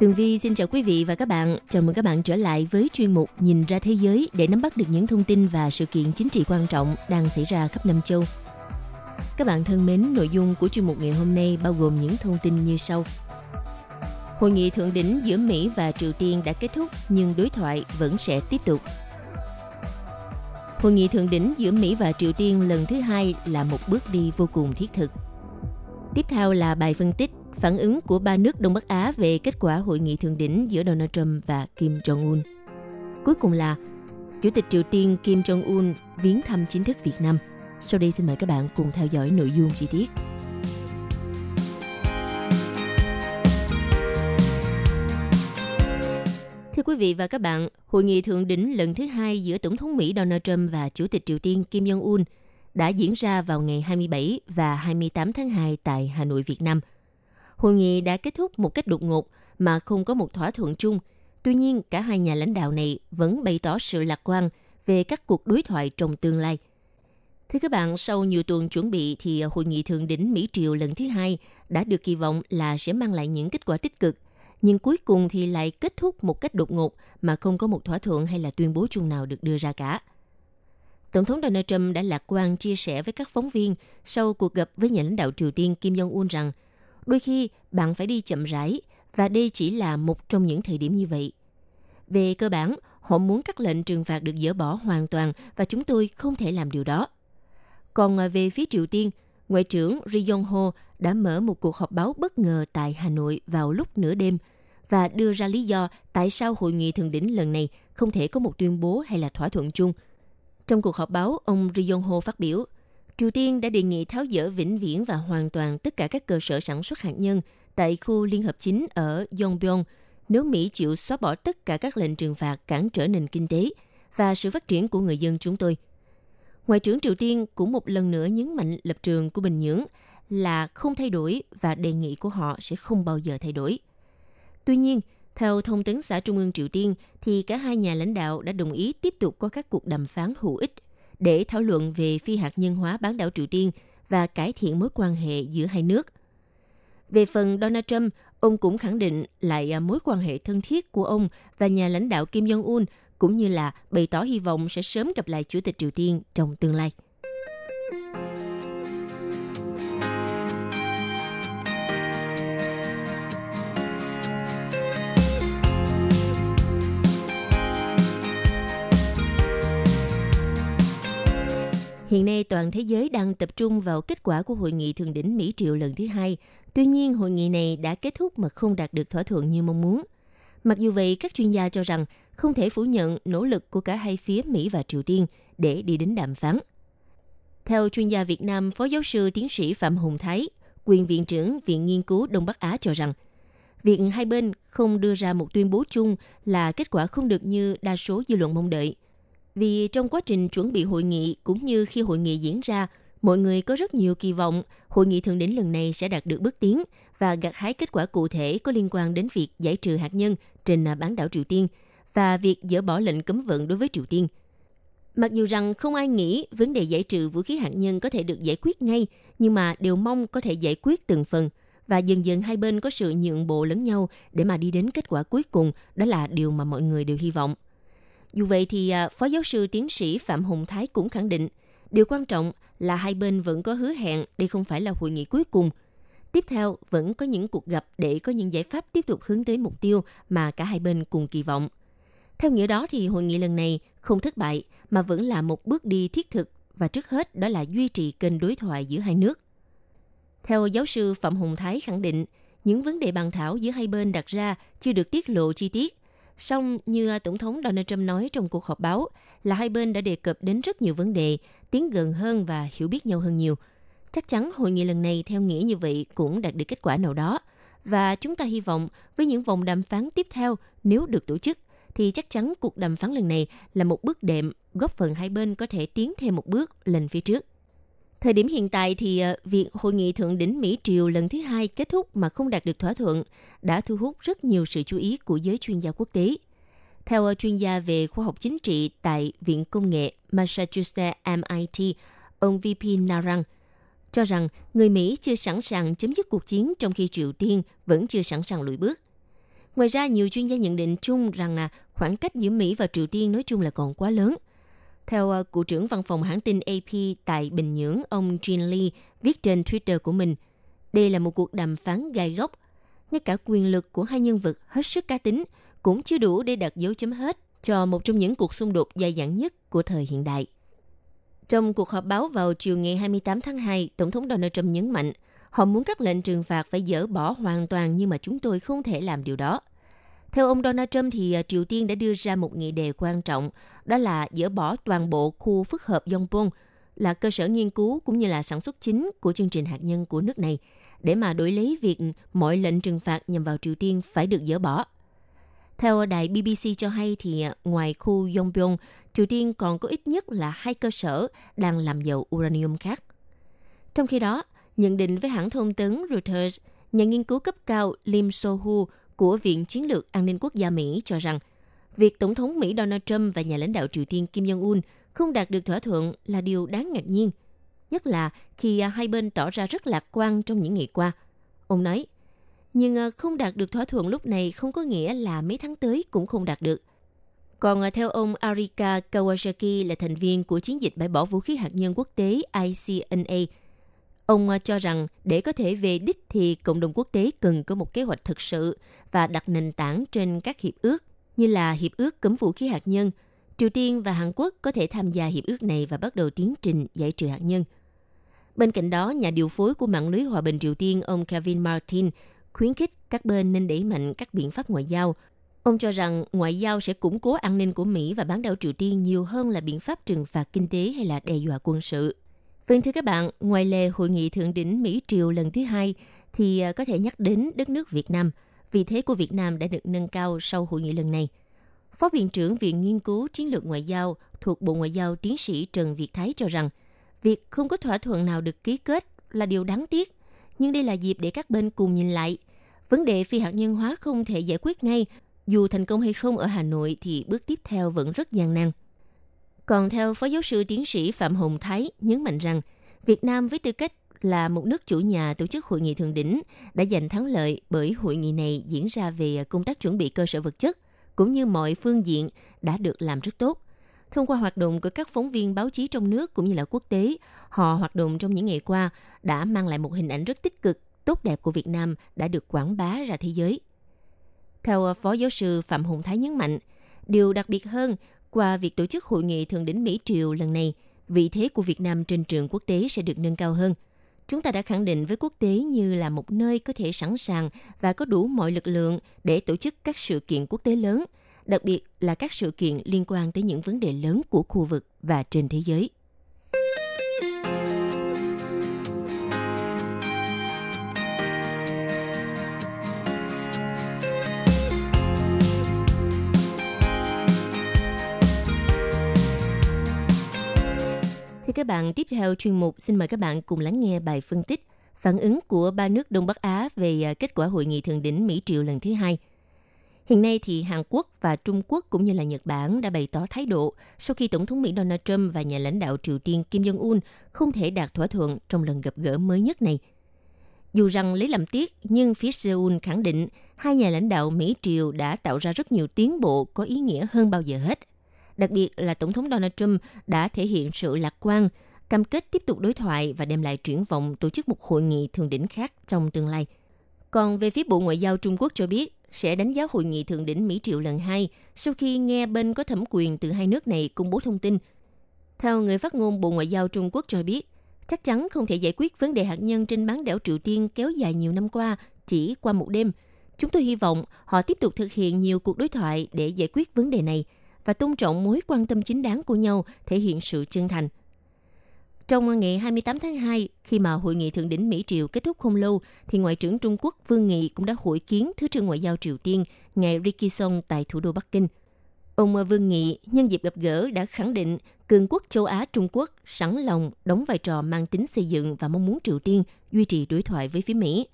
Tường Vi xin chào quý vị và các bạn. Chào mừng các bạn trở lại với chuyên mục Nhìn ra thế giới để nắm bắt được những thông tin và sự kiện chính trị quan trọng đang xảy ra khắp năm châu. Các bạn thân mến, nội dung của chuyên mục ngày hôm nay bao gồm những thông tin như sau. Hội nghị thượng đỉnh giữa Mỹ và Triều Tiên đã kết thúc nhưng đối thoại vẫn sẽ tiếp tục. Hội nghị thượng đỉnh giữa Mỹ và Triều Tiên lần thứ hai là một bước đi vô cùng thiết thực. Tiếp theo là bài phân tích phản ứng của ba nước Đông Bắc Á về kết quả hội nghị thượng đỉnh giữa Donald Trump và Kim Jong-un. Cuối cùng là Chủ tịch Triều Tiên Kim Jong-un viếng thăm chính thức Việt Nam. Sau đây xin mời các bạn cùng theo dõi nội dung chi tiết. Thưa quý vị và các bạn, hội nghị thượng đỉnh lần thứ hai giữa Tổng thống Mỹ Donald Trump và Chủ tịch Triều Tiên Kim Jong-un đã diễn ra vào ngày 27 và 28 tháng 2 tại Hà Nội, Việt Nam – Hội nghị đã kết thúc một cách đột ngột mà không có một thỏa thuận chung. Tuy nhiên, cả hai nhà lãnh đạo này vẫn bày tỏ sự lạc quan về các cuộc đối thoại trong tương lai. Thưa các bạn, sau nhiều tuần chuẩn bị thì hội nghị thượng đỉnh Mỹ Triều lần thứ hai đã được kỳ vọng là sẽ mang lại những kết quả tích cực. Nhưng cuối cùng thì lại kết thúc một cách đột ngột mà không có một thỏa thuận hay là tuyên bố chung nào được đưa ra cả. Tổng thống Donald Trump đã lạc quan chia sẻ với các phóng viên sau cuộc gặp với nhà lãnh đạo Triều Tiên Kim Jong-un rằng – Đôi khi bạn phải đi chậm rãi và đây chỉ là một trong những thời điểm như vậy. Về cơ bản, họ muốn các lệnh trừng phạt được dỡ bỏ hoàn toàn và chúng tôi không thể làm điều đó. Còn à, về phía Triều Tiên, Ngoại trưởng Ri Yong Ho đã mở một cuộc họp báo bất ngờ tại Hà Nội vào lúc nửa đêm và đưa ra lý do tại sao hội nghị thượng đỉnh lần này không thể có một tuyên bố hay là thỏa thuận chung. Trong cuộc họp báo, ông Ri Yong Ho phát biểu – Triều Tiên đã đề nghị tháo dỡ vĩnh viễn và hoàn toàn tất cả các cơ sở sản xuất hạt nhân tại khu liên hợp chính ở Yongbyon nếu Mỹ chịu xóa bỏ tất cả các lệnh trừng phạt cản trở nền kinh tế và sự phát triển của người dân chúng tôi. Ngoại trưởng Triều Tiên cũng một lần nữa nhấn mạnh lập trường của Bình Nhưỡng là không thay đổi và đề nghị của họ sẽ không bao giờ thay đổi. Tuy nhiên, theo thông tấn xã Trung ương Triều Tiên, thì cả hai nhà lãnh đạo đã đồng ý tiếp tục có các cuộc đàm phán hữu ích để thảo luận về phi hạt nhân hóa bán đảo Triều Tiên và cải thiện mối quan hệ giữa hai nước. Về phần Donald Trump, ông cũng khẳng định lại à, mối quan hệ thân thiết của ông và nhà lãnh đạo Kim Jong-un cũng như là bày tỏ hy vọng sẽ sớm gặp lại Chủ tịch Triều Tiên trong tương lai. Hiện nay toàn thế giới đang tập trung vào kết quả của hội nghị thượng đỉnh Mỹ Triều lần thứ hai. Tuy nhiên, hội nghị này đã kết thúc mà không đạt được thỏa thuận như mong muốn. Mặc dù vậy, các chuyên gia cho rằng không thể phủ nhận nỗ lực của cả hai phía Mỹ và Triều Tiên để đi đến đàm phán. Theo chuyên gia Việt Nam, Phó giáo sư tiến sĩ Phạm Hùng Thái, quyền viện trưởng Viện Nghiên cứu Đông Bắc Á cho rằng, việc hai bên không đưa ra một tuyên bố chung là kết quả không được như đa số dư luận mong đợi – vì trong quá trình chuẩn bị hội nghị cũng như khi hội nghị diễn ra, mọi người có rất nhiều kỳ vọng hội nghị thượng đỉnh lần này sẽ đạt được bước tiến và gặt hái kết quả cụ thể có liên quan đến việc giải trừ hạt nhân trên bán đảo Triều Tiên và việc dỡ bỏ lệnh cấm vận đối với Triều Tiên. Mặc dù rằng không ai nghĩ vấn đề giải trừ vũ khí hạt nhân có thể được giải quyết ngay, nhưng mà đều mong có thể giải quyết từng phần và dần dần hai bên có sự nhượng bộ lẫn nhau để mà đi đến kết quả cuối cùng, đó là điều mà mọi người đều hy vọng. Dù vậy thì à, Phó giáo sư tiến sĩ Phạm Hùng Thái cũng khẳng định, điều quan trọng là hai bên vẫn có hứa hẹn đây không phải là hội nghị cuối cùng. Tiếp theo, vẫn có những cuộc gặp để có những giải pháp tiếp tục hướng tới mục tiêu mà cả hai bên cùng kỳ vọng. Theo nghĩa đó thì hội nghị lần này không thất bại mà vẫn là một bước đi thiết thực và trước hết đó là duy trì kênh đối thoại giữa hai nước. Theo giáo sư Phạm Hùng Thái khẳng định, những vấn đề bàn thảo giữa hai bên đặt ra chưa được tiết lộ chi tiết Song như Tổng thống Donald Trump nói trong cuộc họp báo là hai bên đã đề cập đến rất nhiều vấn đề, tiến gần hơn và hiểu biết nhau hơn nhiều. Chắc chắn hội nghị lần này theo nghĩa như vậy cũng đạt được kết quả nào đó. Và chúng ta hy vọng với những vòng đàm phán tiếp theo nếu được tổ chức thì chắc chắn cuộc đàm phán lần này là một bước đệm góp phần hai bên có thể tiến thêm một bước lên phía trước. Thời điểm hiện tại thì ờ, việc hội nghị thượng đỉnh Mỹ Triều lần thứ hai kết thúc mà không đạt được thỏa thuận đã thu hút rất nhiều sự chú ý của giới chuyên gia quốc tế. Theo ờ, chuyên gia về khoa học chính trị tại Viện Công nghệ Massachusetts MIT, ông VP Narang cho rằng người Mỹ chưa sẵn sàng chấm dứt cuộc chiến trong khi Triều Tiên vẫn chưa sẵn sàng lùi bước. Ngoài ra, nhiều chuyên gia nhận định chung rằng là khoảng cách giữa Mỹ và Triều Tiên nói chung là còn quá lớn – theo uh, trưởng văn phòng hãng tin AP tại Bình Nhưỡng, ông Jin Lee viết trên Twitter của mình, đây là một cuộc đàm phán gai góc. Ngay cả quyền lực của hai nhân vật hết sức cá tính cũng chưa đủ để đặt dấu chấm hết cho một trong những cuộc xung đột dài dẳng nhất của thời hiện đại. Trong cuộc họp báo vào chiều ngày 28 tháng 2, Tổng thống Donald Trump nhấn mạnh họ muốn các lệnh trừng phạt phải dỡ bỏ hoàn toàn nhưng mà chúng tôi không thể làm điều đó. Theo ông Donald Trump thì à, Triều Tiên đã đưa ra một nghị đề quan trọng, đó là dỡ bỏ toàn bộ khu phức hợp Yongbyon là cơ sở nghiên cứu cũng như là sản xuất chính của chương trình hạt nhân của nước này để mà đổi lấy việc mọi lệnh trừng phạt nhằm vào Triều Tiên phải được dỡ bỏ. Theo đài BBC cho hay thì à, ngoài khu Yongbyon, Triều Tiên còn có ít nhất là hai cơ sở đang làm dầu uranium khác. Trong khi đó, nhận định với hãng thông tấn Reuters, nhà nghiên cứu cấp cao Lim So-hu của Viện Chiến lược An ninh Quốc gia Mỹ cho rằng việc Tổng thống Mỹ Donald Trump và nhà lãnh đạo Triều Tiên Kim Jong-un không đạt được thỏa thuận là điều đáng ngạc nhiên, nhất là khi à, hai bên tỏ ra rất lạc quan trong những ngày qua. Ông nói, nhưng à, không đạt được thỏa thuận lúc này không có nghĩa là mấy tháng tới cũng không đạt được. Còn à, theo ông Arika Kawasaki là thành viên của chiến dịch bãi bỏ vũ khí hạt nhân quốc tế ICNA, Ông ờ, cho rằng để có thể về đích thì cộng đồng quốc tế cần có một kế hoạch thực sự và đặt nền tảng trên các hiệp ước như là hiệp ước cấm vũ khí hạt nhân. Triều Tiên và Hàn Quốc có thể tham gia hiệp ước này và bắt đầu tiến trình giải trừ hạt nhân. Bên cạnh đó, nhà điều phối của mạng lưới hòa bình Triều Tiên ông Kevin Martin khuyến khích các bên nên đẩy mạnh các biện pháp ngoại giao. Ông cho rằng ngoại giao sẽ củng cố an ninh của Mỹ và bán đảo Triều Tiên nhiều hơn là biện pháp trừng phạt kinh tế hay là đe dọa quân sự. Vâng thưa các bạn, ngoài lề hội nghị thượng đỉnh Mỹ Triều lần thứ hai thì à, có thể nhắc đến đất nước Việt Nam. Vị thế của Việt Nam đã được nâng cao sau hội nghị lần này. Phó Viện trưởng Viện Nghiên cứu Chiến lược Ngoại giao thuộc Bộ Ngoại giao tiến sĩ Trần Việt Thái cho rằng việc không có thỏa thuận nào được ký kết là điều đáng tiếc, nhưng đây là dịp để các bên cùng nhìn lại. Vấn đề phi hạt nhân hóa không thể giải quyết ngay, dù thành công hay không ở Hà Nội thì bước tiếp theo vẫn rất gian nan. Còn theo Phó Giáo sư Tiến sĩ Phạm Hồng Thái nhấn mạnh rằng, Việt Nam với tư cách là một nước chủ nhà tổ chức hội nghị thượng đỉnh đã giành thắng lợi bởi hội nghị này diễn ra về công tác chuẩn bị cơ sở vật chất cũng như mọi phương diện đã được làm rất tốt. Thông qua hoạt động của các phóng viên báo chí trong nước cũng như là quốc tế, họ hoạt động trong những ngày qua đã mang lại một hình ảnh rất tích cực, tốt đẹp của Việt Nam đã được quảng bá ra thế giới. Theo Phó Giáo sư Phạm Hùng Thái nhấn mạnh, điều đặc biệt hơn qua việc tổ chức hội nghị thượng đỉnh Mỹ Triều lần này, vị thế của Việt Nam trên trường quốc tế sẽ được nâng cao hơn. Chúng ta đã khẳng định với quốc tế như là một nơi có thể sẵn sàng và có đủ mọi lực lượng để tổ chức các sự kiện quốc tế lớn, đặc biệt là các sự kiện liên quan tới những vấn đề lớn của khu vực và trên thế giới. Thưa các bạn, tiếp theo chuyên mục xin mời các bạn cùng lắng nghe bài phân tích phản ứng của ba nước Đông Bắc Á về à, kết quả hội nghị thượng đỉnh Mỹ Triều lần thứ hai. Hiện nay thì Hàn Quốc và Trung Quốc cũng như là Nhật Bản đã bày tỏ thái độ sau khi Tổng thống Mỹ Donald Trump và nhà lãnh đạo Triều Tiên Kim Jong-un không thể đạt thỏa thuận trong lần gặp gỡ mới nhất này. Dù rằng lấy làm tiếc, nhưng phía Seoul khẳng định hai nhà lãnh đạo Mỹ Triều đã tạo ra rất nhiều tiến bộ có ý nghĩa hơn bao giờ hết. Đặc biệt là Tổng thống Donald Trump đã thể hiện sự lạc quan, cam kết tiếp tục đối thoại và đem lại triển vọng tổ chức một hội nghị thượng đỉnh khác trong tương lai. Còn về phía Bộ Ngoại giao Trung Quốc cho biết sẽ đánh giá hội nghị thượng đỉnh Mỹ Triệu lần hai sau khi nghe bên có thẩm quyền từ hai nước này công bố thông tin. Theo người phát ngôn Bộ Ngoại giao Trung Quốc cho biết, chắc chắn không thể giải quyết vấn đề hạt nhân trên bán đảo Triều Tiên kéo dài nhiều năm qua chỉ qua một đêm. Chúng tôi hy vọng họ tiếp tục thực hiện nhiều cuộc đối thoại để giải quyết vấn đề này – và tôn trọng mối quan tâm chính đáng của nhau thể hiện sự chân thành. Trong ngày 28 tháng 2, khi mà hội nghị thượng đỉnh Mỹ Triều kết thúc không lâu, thì Ngoại trưởng Trung Quốc Vương Nghị cũng đã hội kiến Thứ trưởng Ngoại giao Triều Tiên, ngài Ricky Song tại thủ đô Bắc Kinh. Ông Vương Nghị nhân dịp gặp gỡ đã khẳng định cường quốc châu Á Trung Quốc sẵn lòng đóng vai trò mang tính xây dựng và mong muốn Triều Tiên duy trì đối thoại với phía Mỹ.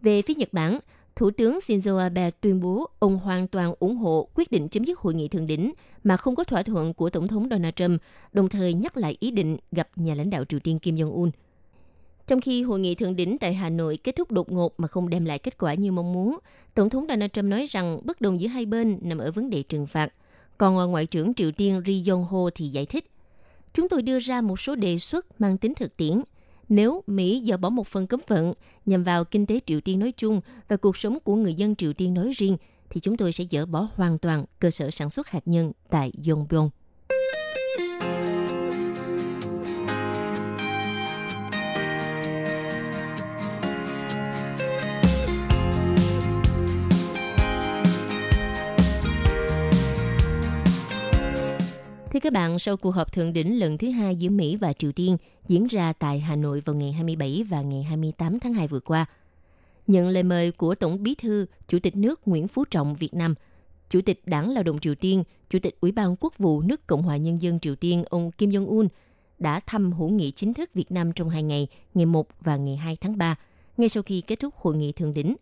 Về phía Nhật Bản, Thủ tướng Shinzo Abe tuyên bố ông hoàn toàn ủng hộ quyết định chấm dứt hội nghị thượng đỉnh mà không có thỏa thuận của Tổng thống Donald Trump, đồng thời nhắc lại ý định gặp nhà lãnh đạo Triều Tiên Kim Jong-un. Trong khi hội nghị thượng đỉnh tại Hà Nội kết thúc đột ngột mà không đem lại kết quả như mong muốn, Tổng thống Donald Trump nói rằng bất đồng giữa hai bên nằm ở vấn đề trừng phạt. Còn Ngoại trưởng Triều Tiên Ri Yong Ho thì giải thích, Chúng tôi đưa ra một số đề xuất mang tính thực tiễn, nếu Mỹ dỡ bỏ một phần cấm vận nhằm vào kinh tế Triều Tiên nói chung và cuộc sống của người dân Triều Tiên nói riêng, thì chúng tôi sẽ dỡ bỏ hoàn toàn cơ sở sản xuất hạt nhân tại Yongbyon. Thưa các bạn, sau cuộc họp thượng đỉnh lần thứ hai giữa Mỹ và Triều Tiên diễn ra tại Hà Nội vào ngày 27 và ngày 28 tháng 2 vừa qua, nhận lời mời của Tổng Bí thư, Chủ tịch nước Nguyễn Phú Trọng Việt Nam, Chủ tịch Đảng Lao động Triều Tiên, Chủ tịch Ủy ban Quốc vụ nước Cộng hòa Nhân dân Triều Tiên ông Kim Jong-un đã thăm hữu nghị chính thức Việt Nam trong hai ngày, ngày 1 và ngày 2 tháng 3, ngay sau khi kết thúc hội nghị thượng đỉnh.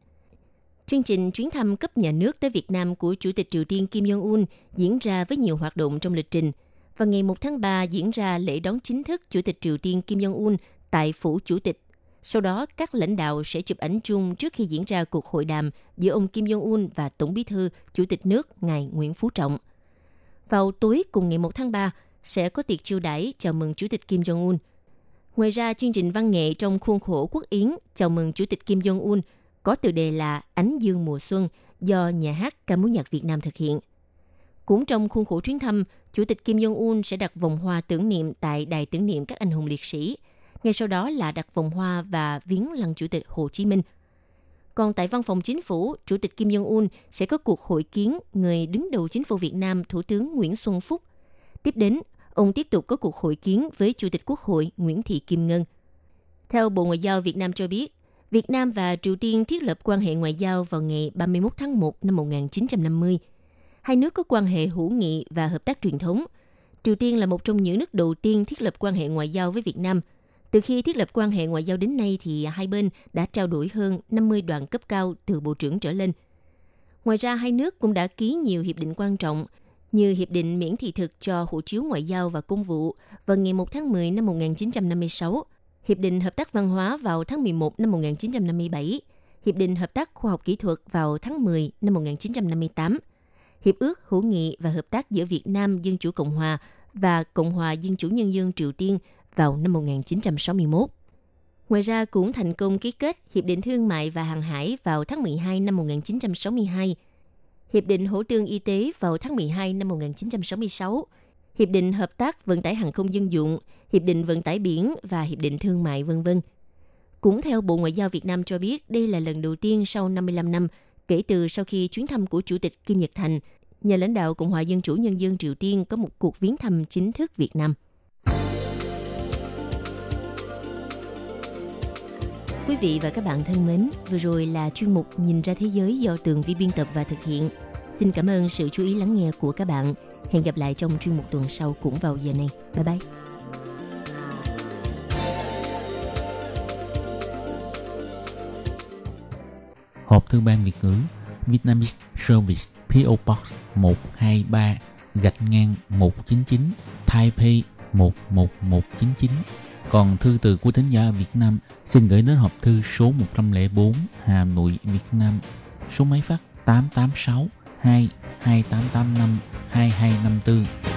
Chương trình chuyến thăm cấp nhà nước tới Việt Nam của Chủ tịch Triều Tiên Kim Jong-un diễn ra với nhiều hoạt động trong lịch trình. Và ngày 1 tháng 3 diễn ra lễ đón chính thức Chủ tịch Triều Tiên Kim Jong-un tại Phủ Chủ tịch. Sau đó, các lãnh đạo sẽ chụp ảnh chung trước khi diễn ra cuộc hội đàm giữa ông Kim Jong-un và Tổng bí thư Chủ tịch nước Ngài Nguyễn Phú Trọng. Vào tối cùng ngày 1 tháng 3, sẽ có tiệc chiêu đãi chào mừng Chủ tịch Kim Jong-un. Ngoài ra, chương trình văn nghệ trong khuôn khổ quốc yến chào mừng Chủ tịch Kim Jong-un – có tựa đề là Ánh Dương mùa xuân do nhà hát ca múa nhạc Việt Nam thực hiện. Cũng trong khuôn khổ chuyến thăm, Chủ tịch Kim Jong-un sẽ đặt vòng hoa tưởng niệm tại Đài tưởng niệm các anh hùng liệt sĩ. Ngay sau đó là đặt vòng hoa và viếng lăng Chủ tịch Hồ Chí Minh. Còn tại văn phòng chính phủ, Chủ tịch Kim Jong-un sẽ có cuộc hội kiến người đứng đầu chính phủ Việt Nam Thủ tướng Nguyễn Xuân Phúc. Tiếp đến, ông tiếp tục có cuộc hội kiến với Chủ tịch Quốc hội Nguyễn Thị Kim Ngân. Theo Bộ Ngoại giao Việt Nam cho biết, Việt Nam và Triều Tiên thiết lập quan hệ ngoại giao vào ngày 31 tháng 1 năm 1950. Hai nước có quan hệ hữu nghị và hợp tác truyền thống. Triều Tiên là một trong những nước đầu tiên thiết lập quan hệ ngoại giao với Việt Nam. Từ khi thiết lập quan hệ ngoại giao đến nay thì hai bên đã trao đổi hơn 50 đoàn cấp cao từ bộ trưởng trở lên. Ngoài ra, hai nước cũng đã ký nhiều hiệp định quan trọng như Hiệp định miễn thị thực cho hộ chiếu ngoại giao và công vụ vào ngày 1 tháng 10 năm 1956 Hiệp định Hợp tác Văn hóa vào tháng 11 năm 1957, Hiệp định Hợp tác Khoa học Kỹ thuật vào tháng 10 năm 1958, Hiệp ước hữu nghị và hợp tác giữa Việt Nam Dân Chủ Cộng Hòa và Cộng hòa Dân Chủ Nhân dân Triều Tiên vào năm 1961. Ngoài ra cũng thành công ký kết Hiệp định Thương mại và Hàng hải vào tháng 12 năm 1962, Hiệp định Hỗ tương Y tế vào tháng 12 năm 1966 Hiệp định Hợp tác Vận tải Hàng không Dân dụng, Hiệp định Vận tải Biển và Hiệp định Thương mại v.v. Cũng theo Bộ Ngoại giao Việt Nam cho biết, đây là lần đầu tiên sau 55 năm kể từ sau khi chuyến thăm của Chủ tịch Kim Nhật Thành, nhà lãnh đạo Cộng hòa Dân chủ Nhân dân Triều Tiên có một cuộc viếng thăm chính thức Việt Nam. Quý vị và các bạn thân mến, vừa rồi là chuyên mục Nhìn ra thế giới do Tường Vi biên tập và thực hiện. Xin cảm ơn sự chú ý lắng nghe của các bạn. Hẹn gặp lại trong chuyên mục tuần sau cũng vào giờ này. Bye bye. Hộp thư ban Việt ngữ Vietnamese Service PO Box 123 gạch ngang 199 Taipei 11199 còn thư từ của thính giả Việt Nam, xin gửi đến hộp thư số 104 Hà Nội, Việt Nam số máy phát 886 2 2885 2254